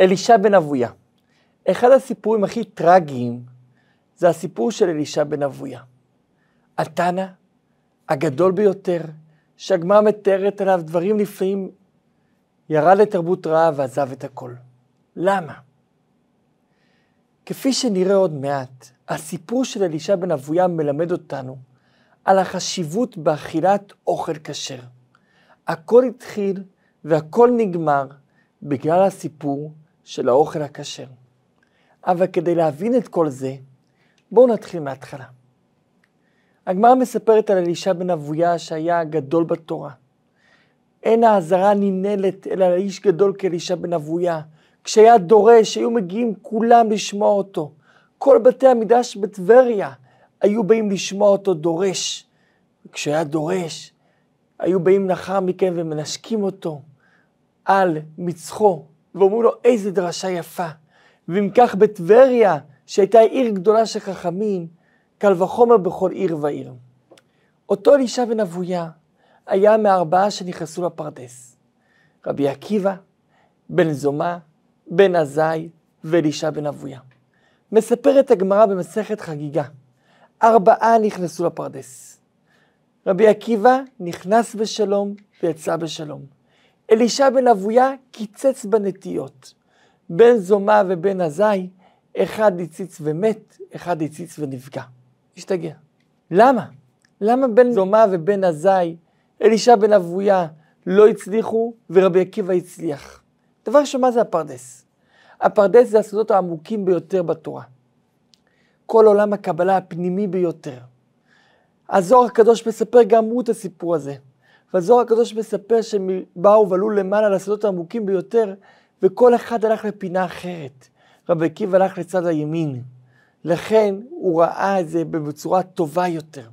אלישע בן אבויה. אחד הסיפורים הכי טרגיים זה הסיפור של אלישע בן אבויה. התנא הגדול ביותר, שהגמרא מתארת עליו דברים נפלאים, ירד לתרבות רעה ועזב את הכל. למה? כפי שנראה עוד מעט, הסיפור של אלישע בן אבויה מלמד אותנו על החשיבות באכילת אוכל כשר. הכל התחיל והכל נגמר בגלל הסיפור של האוכל הכשר. אבל כדי להבין את כל זה, בואו נתחיל מההתחלה. הגמרא מספרת על אלישע בן אבויה שהיה גדול בתורה. אין האזהרה ננעלת אלא לאיש גדול כאלישע בן אבויה. כשהיה דורש, היו מגיעים כולם לשמוע אותו. כל בתי המדרש בטבריה היו באים לשמוע אותו דורש. כשהיה דורש, היו באים לאחר מכן ומנשקים אותו על מצחו, ואומרים לו, איזה דרשה יפה. ואם כך בטבריה, שהייתה עיר גדולה של חכמים, קל וחומר בכל עיר ועיר. אותו אלישע בן אבויה היה מארבעה שנכנסו לפרדס. רבי עקיבא, בן זומא, בן עזאי ואלישע בן אבויה. מספרת הגמרא במסכת חגיגה, ארבעה נכנסו לפרדס. רבי עקיבא נכנס בשלום ויצא בשלום. אלישע בן אבויה קיצץ בנטיות. בן זומא ובן עזאי, אחד הציץ ומת, אחד הציץ ונפגע. השתגע. למה? למה בן זומא ובן עזאי, אלישע בן אבויה, לא הצליחו ורבי עקיבא הצליח? דבר ראשון, מה זה הפרדס? הפרדס זה הסודות העמוקים ביותר בתורה. כל עולם הקבלה הפנימי ביותר. הזוהר הקדוש מספר גם הוא את הסיפור הזה. והזוהר הקדוש מספר שהם באו ועלו למעלה לסודות העמוקים ביותר, וכל אחד הלך לפינה אחרת. רבי עקיבא הלך לצד הימין. לכן הוא ראה את זה בצורה טובה יותר.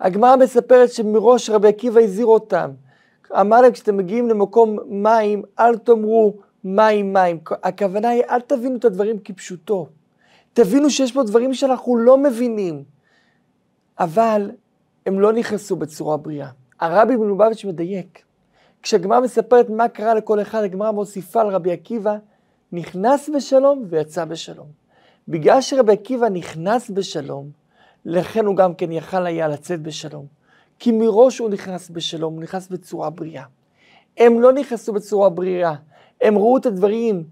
הגמרא מספרת שמראש רבי עקיבא הזהיר אותם. אמר להם, כשאתם מגיעים למקום מים, אל תאמרו מים מים. הכוונה היא, אל תבינו את הדברים כפשוטו. תבינו שיש פה דברים שאנחנו לא מבינים. אבל הם לא נכנסו בצורה בריאה. הרבי מלובביץ' מדייק. כשהגמרא מספרת מה קרה לכל אחד, הגמרא מוסיפה על רבי עקיבא, נכנס בשלום ויצא בשלום. בגלל שרבי עקיבא נכנס בשלום, לכן הוא גם כן יכל היה לצאת בשלום. כי מראש הוא נכנס בשלום, הוא נכנס בצורה בריאה. הם לא נכנסו בצורה בריאה, הם ראו את הדברים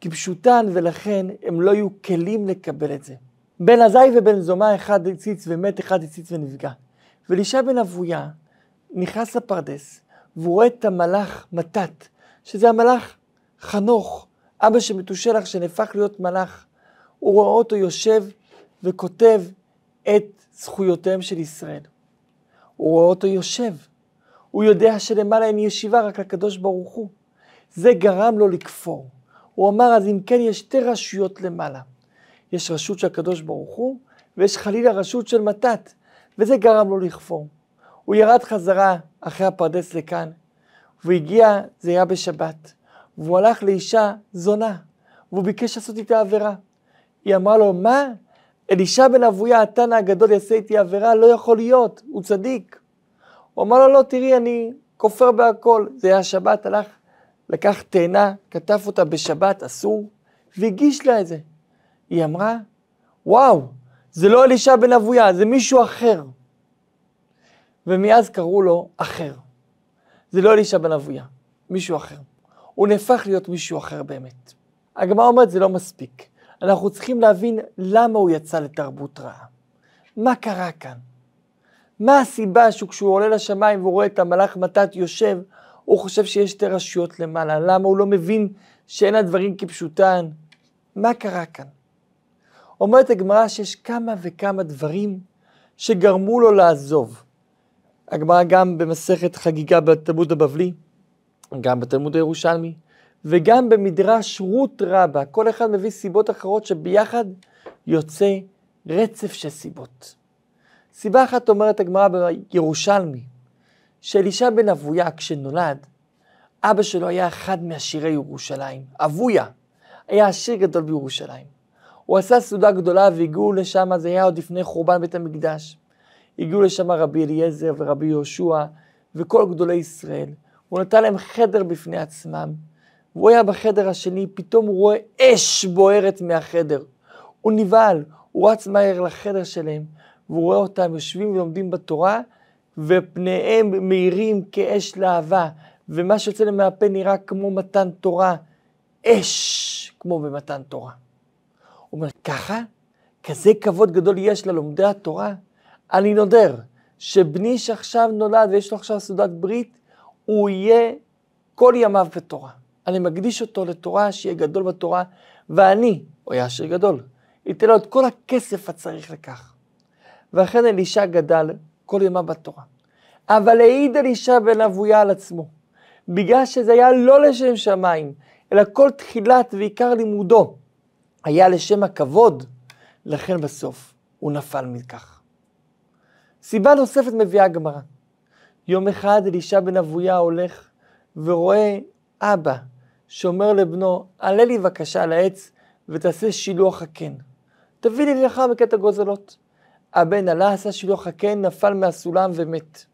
כפשוטן, ולכן הם לא היו כלים לקבל את זה. בן עזאי ובן זומא, אחד הציץ ומת, אחד הציץ ונפגע. ואלישע בן אבויה נכנס לפרדס, והוא רואה את המלאך מתת, שזה המלאך חנוך, אבא של מתושלח שנהפך להיות מלאך. הוא רואה אותו יושב וכותב את זכויותיהם של ישראל. הוא רואה אותו יושב. הוא יודע שלמעלה אין ישיבה רק לקדוש ברוך הוא. זה גרם לו לכפור. הוא אמר, אז אם כן, יש שתי רשויות למעלה. יש רשות של הקדוש ברוך הוא, ויש חלילה רשות של מתת, וזה גרם לו לכפור. הוא ירד חזרה אחרי הפרדס לכאן, והוא הגיע, זה היה בשבת, והוא הלך לאישה זונה, והוא ביקש לעשות איתה עבירה. היא אמרה לו, מה? אלישע בן אבויה, התנא הגדול יעשה איתי עבירה? לא יכול להיות, הוא צדיק. הוא אמר לו, לא, תראי, אני כופר בהכל. זה היה שבת, הלך, לקח תאנה, כתב אותה בשבת, אסור, והגיש לה את זה. היא אמרה, וואו, זה לא אלישע בן אבויה, זה מישהו אחר. ומאז קראו לו אחר. זה לא אלישע בן אבויה, מישהו אחר. הוא נהפך להיות מישהו אחר באמת. הגמרא אומרת, זה לא מספיק. אנחנו צריכים להבין למה הוא יצא לתרבות רעה. מה קרה כאן? מה הסיבה שכשהוא עולה לשמיים והוא רואה את המלאך מתת יושב, הוא חושב שיש שתי רשויות למעלה? למה הוא לא מבין שאין הדברים כפשוטן? מה קרה כאן? אומרת הגמרא שיש כמה וכמה דברים שגרמו לו לעזוב. הגמרא גם במסכת חגיגה בתלמוד הבבלי, גם בתלמוד הירושלמי, וגם במדרש רות רבה, כל אחד מביא סיבות אחרות שביחד יוצא רצף של סיבות. סיבה אחת אומרת הגמרא בירושלמי, שאלישע בן אבויה כשנולד, אבא שלו היה אחד מעשירי ירושלים, אבויה, היה עשיר גדול בירושלים. הוא עשה סעודה גדולה והגיעו לשם, זה היה עוד לפני חורבן בית המקדש. הגיעו לשם רבי אליעזר ורבי יהושע וכל גדולי ישראל. הוא נתן להם חדר בפני עצמם, והוא היה בחדר השני, פתאום הוא רואה אש בוערת מהחדר. הוא נבהל, הוא רץ מהר לחדר שלהם, והוא רואה אותם יושבים ולומדים בתורה, ופניהם מאירים כאש להבה, ומה שיוצא להם מהפה נראה כמו מתן תורה, אש כמו במתן תורה. הוא אומר, ככה? כזה כבוד גדול יש ללומדי התורה? אני נודר שבני שעכשיו נולד ויש לו עכשיו סעודת ברית, הוא יהיה כל ימיו בתורה. אני מקדיש אותו לתורה, שיהיה גדול בתורה, ואני, הוא היה עשיר גדול, ייתן לו את כל הכסף הצריך לכך. ואכן אלישע גדל כל ימיו בתורה. אבל העיד אלישע בן אבויה על עצמו, בגלל שזה היה לא לשם שמיים, אלא כל תחילת ועיקר לימודו היה לשם הכבוד, לכן בסוף הוא נפל מכך. סיבה נוספת מביאה הגמרא. יום אחד אלישע בן אבויה הולך ורואה אבא שאומר לבנו, עלה לי בבקשה על העץ ותעשה שילוח הקן. תביא לי לאחר מכן את הגוזלות. הבן עלה, עשה שילוח הקן, נפל מהסולם ומת.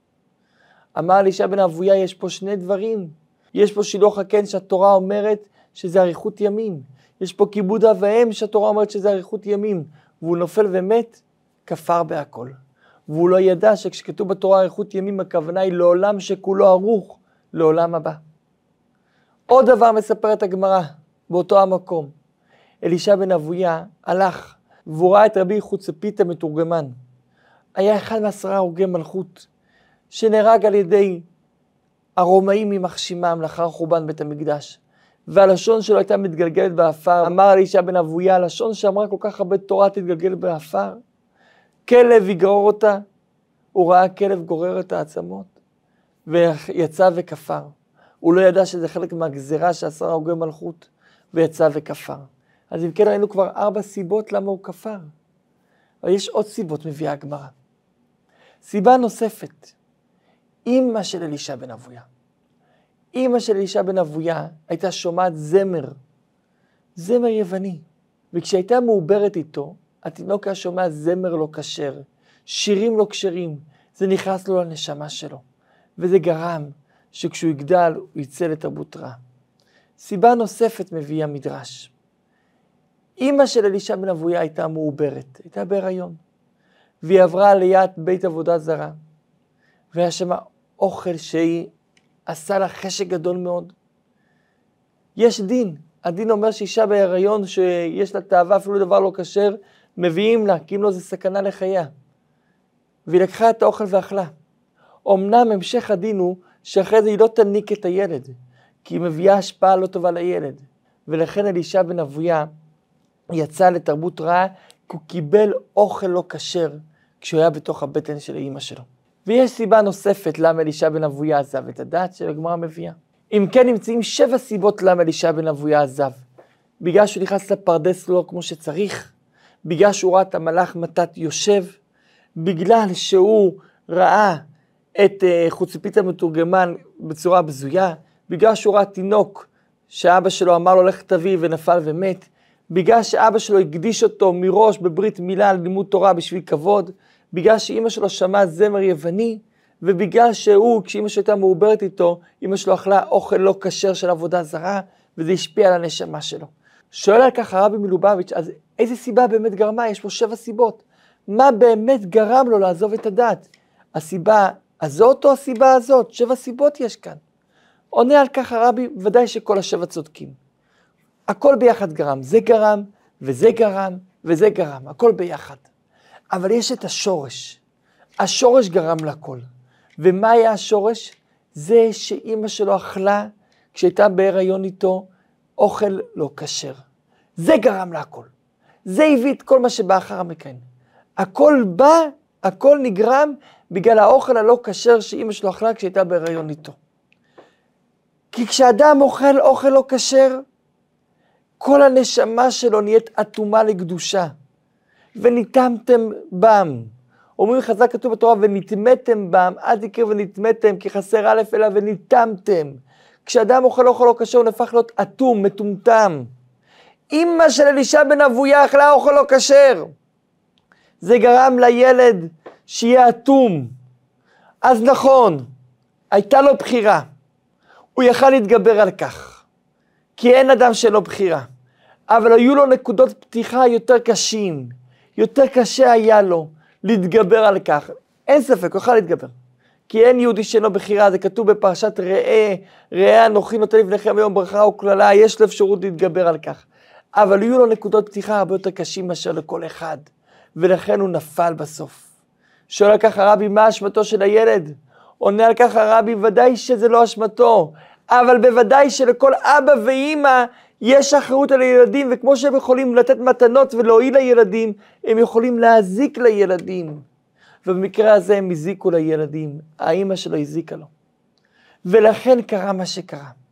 אמר אלישע בן אבויה, יש פה שני דברים. יש פה שילוח הקן שהתורה אומרת שזה אריכות ימים. יש פה כיבוד אב ואם שהתורה אומרת שזה אריכות ימים. והוא נופל ומת, כפר בהכל. והוא לא ידע שכשכתוב בתורה אריכות ימים, הכוונה היא לעולם שכולו ערוך לעולם הבא. עוד דבר מספרת הגמרא באותו המקום. אלישע בן אבויה הלך והוא ראה את רבי חוצפית המתורגמן. היה אחד מעשרה הרוגי מלכות שנהרג על ידי הרומאים יימח שמם לאחר חורבן בית המקדש. והלשון שלו הייתה מתגלגלת באפר. אמר אלישע בן אבויה, לשון שאמרה כל כך הרבה תורה תתגלגל באפר. כלב יגרור אותה. הוא ראה כלב גורר את העצמות, ויצא וכפר. הוא לא ידע שזה חלק מהגזרה שעשרה הרוגי מלכות, ויצא וכפר. אז אם כן ראינו כבר ארבע סיבות למה הוא כפר. אבל יש עוד סיבות, מביאה הגמרא. סיבה נוספת, אימא של אלישע בן אבויה. אימא של אלישע בן אבויה הייתה שומעת זמר, זמר יווני, וכשהייתה מעוברת איתו, התינוק היה שומע זמר לא כשר, שירים לא כשרים, זה נכנס לו לנשמה שלו, וזה גרם שכשהוא יגדל הוא יצא לתרבות רע. סיבה נוספת מביא המדרש. אימא של אלישע בן אבויה הייתה מעוברת, הייתה בהיריון, והיא עברה ליד בית עבודה זרה, והיה שם אוכל שהיא עשה לה חשק גדול מאוד. יש דין, הדין אומר שאישה בהיריון שיש לה תאווה אפילו דבר לא כשר, מביאים לה, כי אם לא זה סכנה לחייה. והיא לקחה את האוכל ואכלה. אמנם המשך הדין הוא שאחרי זה היא לא תניק את הילד, כי היא מביאה השפעה לא טובה לילד. ולכן אלישע בן אבויה יצא לתרבות רעה, כי הוא קיבל אוכל לא כשר כשהוא היה בתוך הבטן של אימא שלו. ויש סיבה נוספת למה אלישע בן אבויה עזב את הדת שהגמרא מביאה. אם כן נמצאים שבע סיבות למה אלישע בן אבויה עזב. בגלל שהוא נכנס לפרדס לא כמו שצריך, בגלל שהוא ראה את המלאך מתת יושב, בגלל שהוא ראה את uh, חוצפית המתורגמן בצורה בזויה, בגלל שהוא ראה תינוק שאבא שלו אמר לו לך תביא ונפל ומת, בגלל שאבא שלו הקדיש אותו מראש בברית מילה על לימוד תורה בשביל כבוד, בגלל שאימא שלו שמעה זמר יווני, ובגלל שהוא, כשאימא שלו הייתה מעוברת איתו, אימא שלו אכלה אוכל לא כשר של עבודה זרה, וזה השפיע על הנשמה שלו. שואל על כך הרבי מלובביץ', אז איזה סיבה באמת גרמה? יש פה שבע סיבות. מה באמת גרם לו לעזוב את הדת? הסיבה הזאת או הסיבה הזאת? שבע סיבות יש כאן. עונה על כך הרבי, ודאי שכל השבע צודקים. הכל ביחד גרם, זה גרם, וזה גרם, וזה גרם, הכל ביחד. אבל יש את השורש. השורש גרם לכל. ומה היה השורש? זה שאימא שלו אכלה, כשהייתה בהיריון איתו, אוכל לא כשר. זה גרם להכל. זה הביא את כל מה שבא אחר המכן. הכל בא, הכל נגרם בגלל האוכל הלא כשר שאימא שלו אכלה כשהייתה בהיריון איתו. כי כשאדם אוכל אוכל לא כשר, כל הנשמה שלו נהיית אטומה לקדושה. וניתמתם בם. אומרים חזק כתוב בתורה, ונטמאתם בם, אל תקראו ונטמאתם, כי חסר א' אלא וניתמתם. כשאדם אוכל אוכל לא כשר, הוא נהפך להיות אטום, מטומטם. אימא של אלישע בן אבויה אכלה אוכל לא כשר. זה גרם לילד שיהיה אטום. אז נכון, הייתה לו בחירה. הוא יכל להתגבר על כך. כי אין אדם לו בחירה. אבל היו לו נקודות פתיחה יותר קשים, יותר קשה היה לו להתגבר על כך. אין ספק, הוא יכול להתגבר. כי אין יהודי שאין לו בחירה, זה כתוב בפרשת ראה, ראה אנוכי נותן לפניכם היום ברכה וקללה, יש לו אפשרות להתגבר על כך. אבל היו לו נקודות פתיחה הרבה יותר קשים מאשר לכל אחד, ולכן הוא נפל בסוף. שואל על כך הרבי, מה אשמתו של הילד? עונה על כך הרבי, ודאי שזה לא אשמתו, אבל בוודאי שלכל אבא ואימא יש אחריות על הילדים, וכמו שהם יכולים לתת מתנות ולהועיל לילדים, הם יכולים להזיק לילדים. ובמקרה הזה הם הזיקו לילדים, האימא שלו הזיקה לו. ולכן קרה מה שקרה.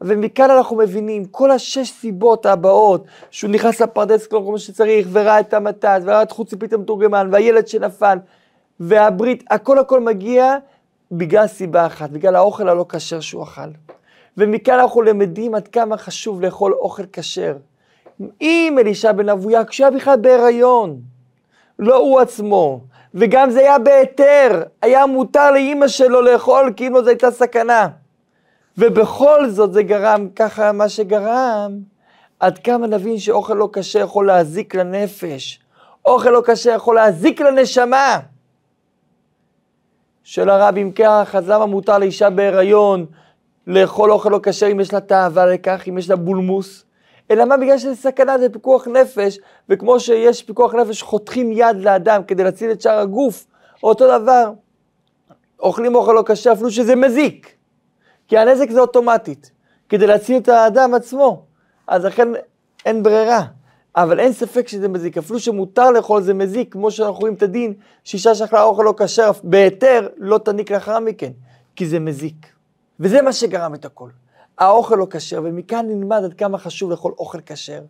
ומכאן אנחנו מבינים, כל השש סיבות הבאות, שהוא נכנס לפרדס כמו שצריך, וראה את המתת, וראה את חוץ ציפית המתורגמן, והילד שנפל, והברית, הכל הכל מגיע בגלל סיבה אחת, בגלל האוכל הלא כשר שהוא אכל. ומכאן אנחנו למדים עד כמה חשוב לאכול אוכל כשר. אם אלישע בן אבויה, כשהיה בכלל בהיריון, לא הוא עצמו, וגם זה היה בהיתר, היה מותר לאימא שלו לאכול כאילו זו הייתה סכנה. ובכל זאת זה גרם ככה מה שגרם, עד כמה נבין שאוכל לא כשר יכול להזיק לנפש, אוכל לא כשר יכול להזיק לנשמה. שואל הרב, אם כך, אז למה מותר לאישה בהיריון לאכול אוכל לא כשר אם יש לה תאווה לכך, אם יש לה בולמוס? אלא מה? בגלל שזה סכנה, זה פיקוח נפש, וכמו שיש פיקוח נפש, חותכים יד לאדם כדי להציל את שאר הגוף, אותו דבר, אוכלים אוכל לא כשר אפילו שזה מזיק, כי הנזק זה אוטומטית, כדי להציל את האדם עצמו, אז לכן אין ברירה. אבל אין ספק שזה מזיק, אפילו שמותר לאכול זה מזיק, כמו שאנחנו רואים את הדין, שאישה שאכלה אוכל לא כשר בהיתר, לא תניק לאחר מכן, כי זה מזיק. וזה מה שגרם את הכל. האוכל לא כשר, ומכאן נלמד עד כמה חשוב לאכול אוכל כשר.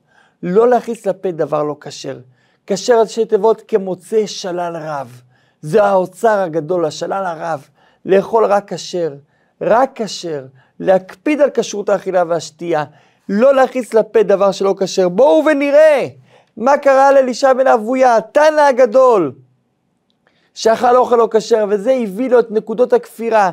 לא להכניס לפה דבר לא כשר. כשר על שתי תיבות כמוצא שלל רב. זה האוצר הגדול, השלל הרב. לאכול רק כשר, רק כשר, להקפיד על כשרות האכילה והשתייה, לא להכניס לפה דבר שלא כשר. בואו ונראה מה קרה לאלישע בן אבויה, התנא הגדול, שאכל אוכל לא כשר, וזה הביא לו את נקודות הכפירה.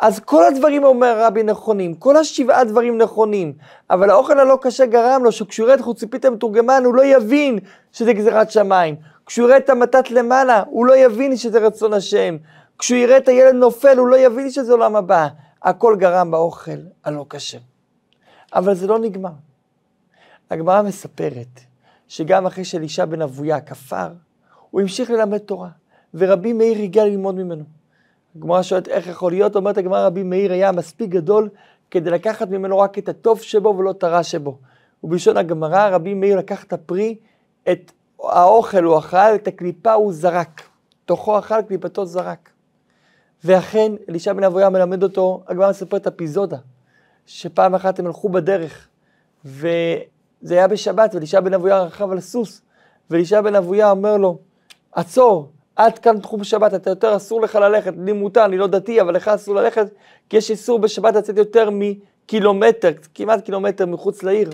אז כל הדברים אומר רבי נכונים, כל השבעה דברים נכונים, אבל האוכל הלא קשה גרם לו שכשהוא יראה את חוציפית המתורגמן הוא לא יבין שזה גזירת שמיים. כשהוא יראה את המתת למעלה הוא לא יבין שזה רצון השם. כשהוא יראה את הילד נופל הוא לא יבין שזה עולם הבא. הכל גרם באוכל הלא קשה. אבל זה לא נגמר. הגמרא מספרת שגם אחרי שאלישע בן אבויה כפר, הוא המשיך ללמד תורה, ורבי מאיר הגיע ללמוד ממנו. הגמרא שואלת איך יכול להיות, אומרת הגמרא רבי מאיר היה מספיק גדול כדי לקחת ממנו רק את הטוב שבו ולא את הרע שבו. ובלשון הגמרא רבי מאיר לקח את הפרי, את האוכל הוא אכל, את הקליפה הוא זרק. תוכו אכל, קליפתו זרק. ואכן אלישע בן אבויה מלמד אותו, הגמרא מספרת אפיזודה, שפעם אחת הם הלכו בדרך, וזה היה בשבת, ואלישע בן אבויה רכב על סוס, ואלישע בן אבויה אומר לו, עצור, עד כאן תחום שבת, אתה יותר אסור לך ללכת, לי מותר, אני לא דתי, אבל לך אסור ללכת, כי יש איסור בשבת לצאת יותר מקילומטר, כמעט קילומטר מחוץ לעיר.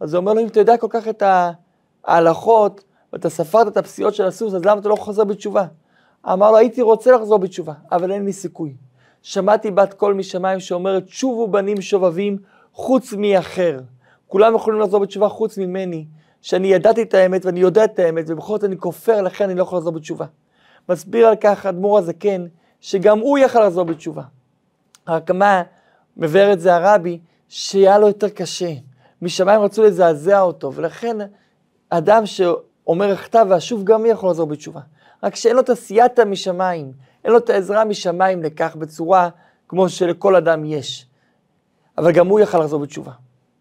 אז הוא אומר לו, אם אתה יודע כל כך את ההלכות, ואתה ספרת את הפסיעות של הסוס, אז למה אתה לא חוזר בתשובה? אמר לו, הייתי רוצה לחזור בתשובה, אבל אין לי סיכוי. שמעתי בת קול משמיים שאומרת, שובו בנים שובבים חוץ מאחר. כולם יכולים לחזור בתשובה חוץ ממני, שאני ידעתי את האמת ואני יודע את האמת, ובכל זאת אני כופר, לכן אני לא יכול לחזור בתשובה. מסביר על כך האדמו"ר הזקן, שגם הוא יכל לחזור בתשובה. רק מה, מבאר את זה הרבי, שהיה לו יותר קשה. משמיים רצו לזעזע אותו, ולכן אדם שאומר הכתב ואשוב גם הוא יכול לחזור בתשובה. רק שאין לו את הסייעתא משמיים, אין לו את העזרה משמיים לכך בצורה כמו שלכל אדם יש. אבל גם הוא יכל לחזור בתשובה.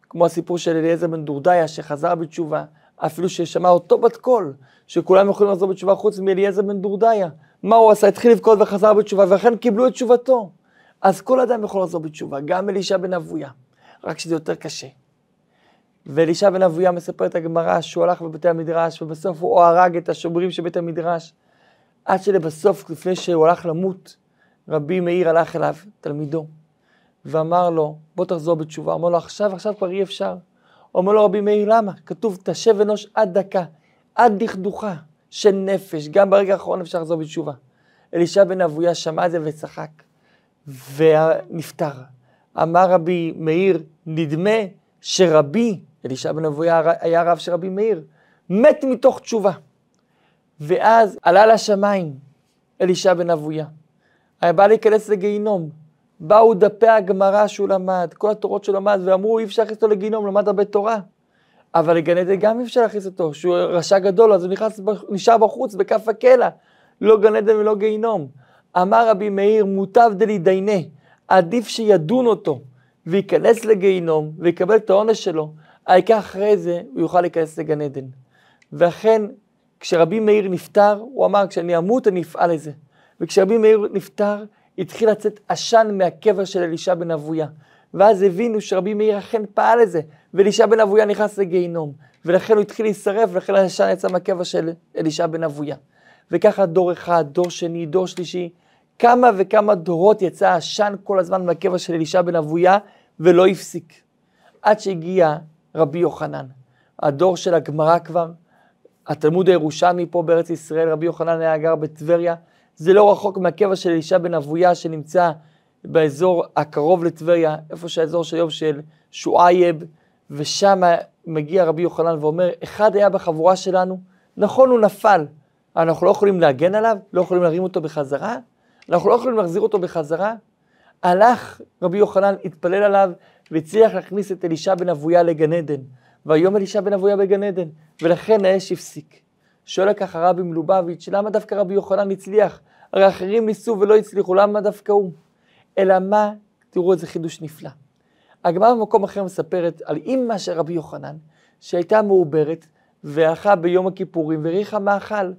כמו הסיפור של אליעזר בן דורדיה שחזר בתשובה, אפילו ששמע אותו בת קול, שכולם יכולים לחזור בתשובה חוץ מאליעזר בן דורדיה. מה הוא עשה? התחיל לבכות וחזר בתשובה, ואכן קיבלו את תשובתו. אז כל אדם יכול לחזור בתשובה, גם אלישע בן אבויה, רק שזה יותר קשה. ואלישע בן אבויה מספר את הגמרא שהוא הלך בבתי המדרש, ובסוף הוא הרג את השומרים של בית המדרש, עד שלבסוף, לפני שהוא הלך למות, רבי מאיר הלך אליו, תלמידו, ואמר לו, בוא תחזור בתשובה. אמר לו, עכשיו, עכשיו כבר אי אפשר. אומר לו רבי מאיר, למה? כתוב, תשב אנוש עד דקה, עד דכדוכה של נפש, גם ברגע האחרון אפשר לחזור בתשובה. אלישע בן אבויה שמע את זה וצחק, ונפטר. אמר רבי מאיר, נדמה שרבי, אלישע בן אבויה היה רב של רבי מאיר, מת מתוך תשובה. ואז עלה לשמיים אלישע בן אבויה. היה בא להיכנס לגיהינום. באו דפי הגמרא שהוא למד, כל התורות שהוא למד, ואמרו אי אפשר להכניס אותו לגיהינום, למד הרבה תורה. אבל לגן עדן גם אי אפשר להכניס אותו, שהוא רשע גדול, אז הוא נכנס, נשאר בחוץ, בכף הקלע. לא גן עדן ולא גיהינום. אמר רבי מאיר, מוטב דלידיינה, עדיף שידון אותו וייכנס לגיהינום ויקבל את העונש שלו, העיקר אחרי זה הוא יוכל להיכנס לגן עדן. ואכן, כשרבי מאיר נפטר, הוא אמר, כשאני אמות אני אפעל לזה. וכשרבי מאיר נפטר, התחיל לצאת עשן מהקבר של אלישע בן אבויה. ואז הבינו שרבי מאיר אכן פעל לזה, ואלישע בן אבויה נכנס לגיהינום. ולכן הוא התחיל להישרף, ולכן העשן יצא מהקבר של אלישע בן אבויה. וככה דור אחד, דור שני, דור שלישי, כמה וכמה דורות יצא עשן כל הזמן מהקבר של אלישע בן אבויה, ולא הפסיק. עד שהגיע רבי יוחנן, הדור של הגמרא כבר, התלמוד הירושלמי פה בארץ ישראל, רבי יוחנן היה גר בטבריה, זה לא רחוק מהקבר של אלישע בן אבויה שנמצא באזור הקרוב לטבריה, איפה שהאזור של היום של שועייב, ושם מגיע רבי יוחנן ואומר, אחד היה בחבורה שלנו, נכון הוא נפל, אנחנו לא יכולים להגן עליו, לא יכולים להרים אותו בחזרה, אנחנו לא יכולים להחזיר אותו בחזרה. הלך רבי יוחנן, התפלל עליו, והצליח להכניס את אלישע בן אבויה לגן עדן. והיום אלישע בן אבויה בגן עדן, ולכן האש הפסיק. שואל לכך הרבי מלובביץ', למה דווקא רבי יוחנן הצליח? הרי אחרים ניסו ולא הצליחו, למה דווקא הוא? אלא מה? תראו איזה חידוש נפלא. הגמרא במקום אחר מספרת על אימא של רבי יוחנן, שהייתה מעוברת, והלכה ביום הכיפורים והריחה מאכל,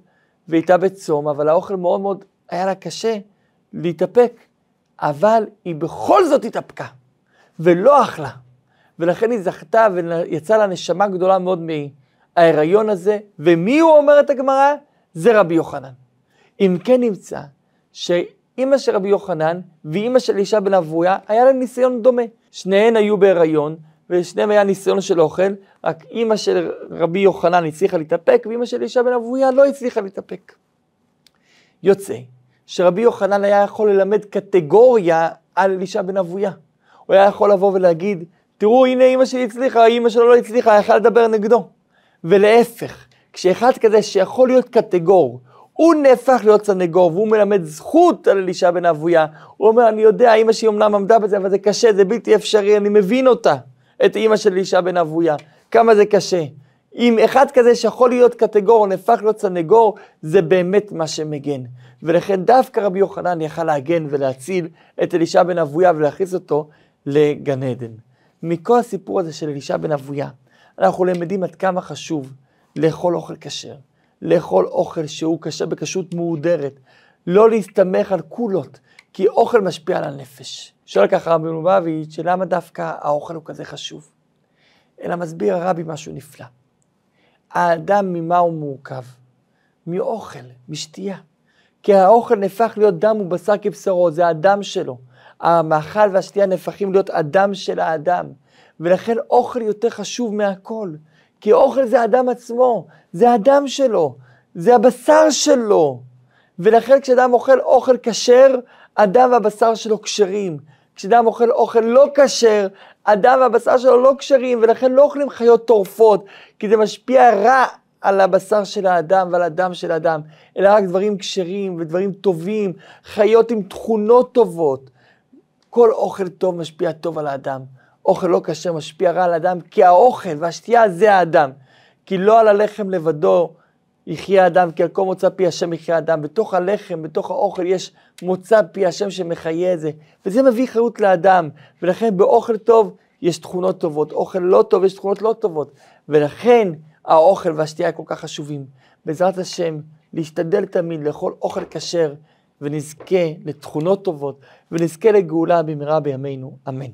והייתה בצום, אבל האוכל מאוד מאוד היה לה קשה להתאפק, אבל היא בכל זאת התאפקה, ולא אכלה. ולכן היא זכתה ויצאה לה נשמה גדולה מאוד מההיריון הזה, ומי הוא אומרת הגמרא? זה רבי יוחנן. אם כן נמצא שאימא של רבי יוחנן ואימא של אישה בן אבויה, היה להם ניסיון דומה. שניהן היו בהיריון, ושניהם היה ניסיון של אוכל, רק אימא של רבי יוחנן הצליחה להתאפק, ואימא של אישה בן אבויה לא הצליחה להתאפק. יוצא שרבי יוחנן היה יכול ללמד קטגוריה על אלישע בן אבויה. הוא היה יכול לבוא ולהגיד, תראו, הנה אימא שלי הצליחה, אימא שלו לא הצליחה, יכול לדבר נגדו. ולהפך, כשאחד כזה שיכול להיות קטגור, הוא נהפך להיות סנגור, והוא מלמד זכות על אלישע בן אבויה. הוא אומר, אני יודע, אימא שלי אמנם עמדה בזה, אבל זה קשה, זה בלתי אפשרי, אני מבין אותה, את אימא של אלישע בן אבויה. כמה זה קשה. אם אחד כזה שיכול להיות קטגור, נהפך להיות סנגור, זה באמת מה שמגן. ולכן דווקא רבי יוחנן יכל להגן ולהציל את אלישע בן אבויה ולהכניס אותו לגן עדן. מכל הסיפור הזה של אלישע בן אבויה, אנחנו למדים עד כמה חשוב לאכול אוכל כשר, לאכול אוכל שהוא כשר בכשרות מהודרת, לא להסתמך על קולות, כי אוכל משפיע על הנפש. שואל ככה רבי מלובביץ', שלמה דווקא האוכל הוא כזה חשוב? אלא מסביר הרבי משהו נפלא. האדם ממה הוא מורכב? מאוכל, משתייה. כי האוכל נהפך להיות דם ובשר כבשרו, זה הדם שלו. המאכל והשתייה נהפכים להיות הדם של האדם. ולכן אוכל יותר חשוב מהכל. כי אוכל זה האדם עצמו, זה הדם שלו, זה הבשר שלו. ולכן כשאדם אוכל אוכל כשר, הדם והבשר שלו כשרים. כשאדם אוכל אוכל לא כשר, הדם והבשר שלו לא כשרים, ולכן לא אוכלים חיות טורפות, כי זה משפיע רע על הבשר של האדם ועל הדם של האדם, אלא רק דברים כשרים ודברים טובים, חיות עם תכונות טובות. כל אוכל טוב משפיע טוב על האדם. אוכל לא כשר משפיע רע על האדם, כי האוכל והשתייה זה האדם. כי לא על הלחם לבדו יחיה האדם, כי על כל מוצא פי השם יחיה האדם. בתוך הלחם, בתוך האוכל, יש מוצא פי השם שמחיה את זה. וזה מביא חיות לאדם. ולכן באוכל טוב יש תכונות טובות, אוכל לא טוב יש תכונות לא טובות. ולכן האוכל והשתייה כל כך חשובים. בעזרת השם, להשתדל תמיד לאכול אוכל כשר, ונזכה לתכונות טובות, ונזכה לגאולה במהרה בימינו, אמן.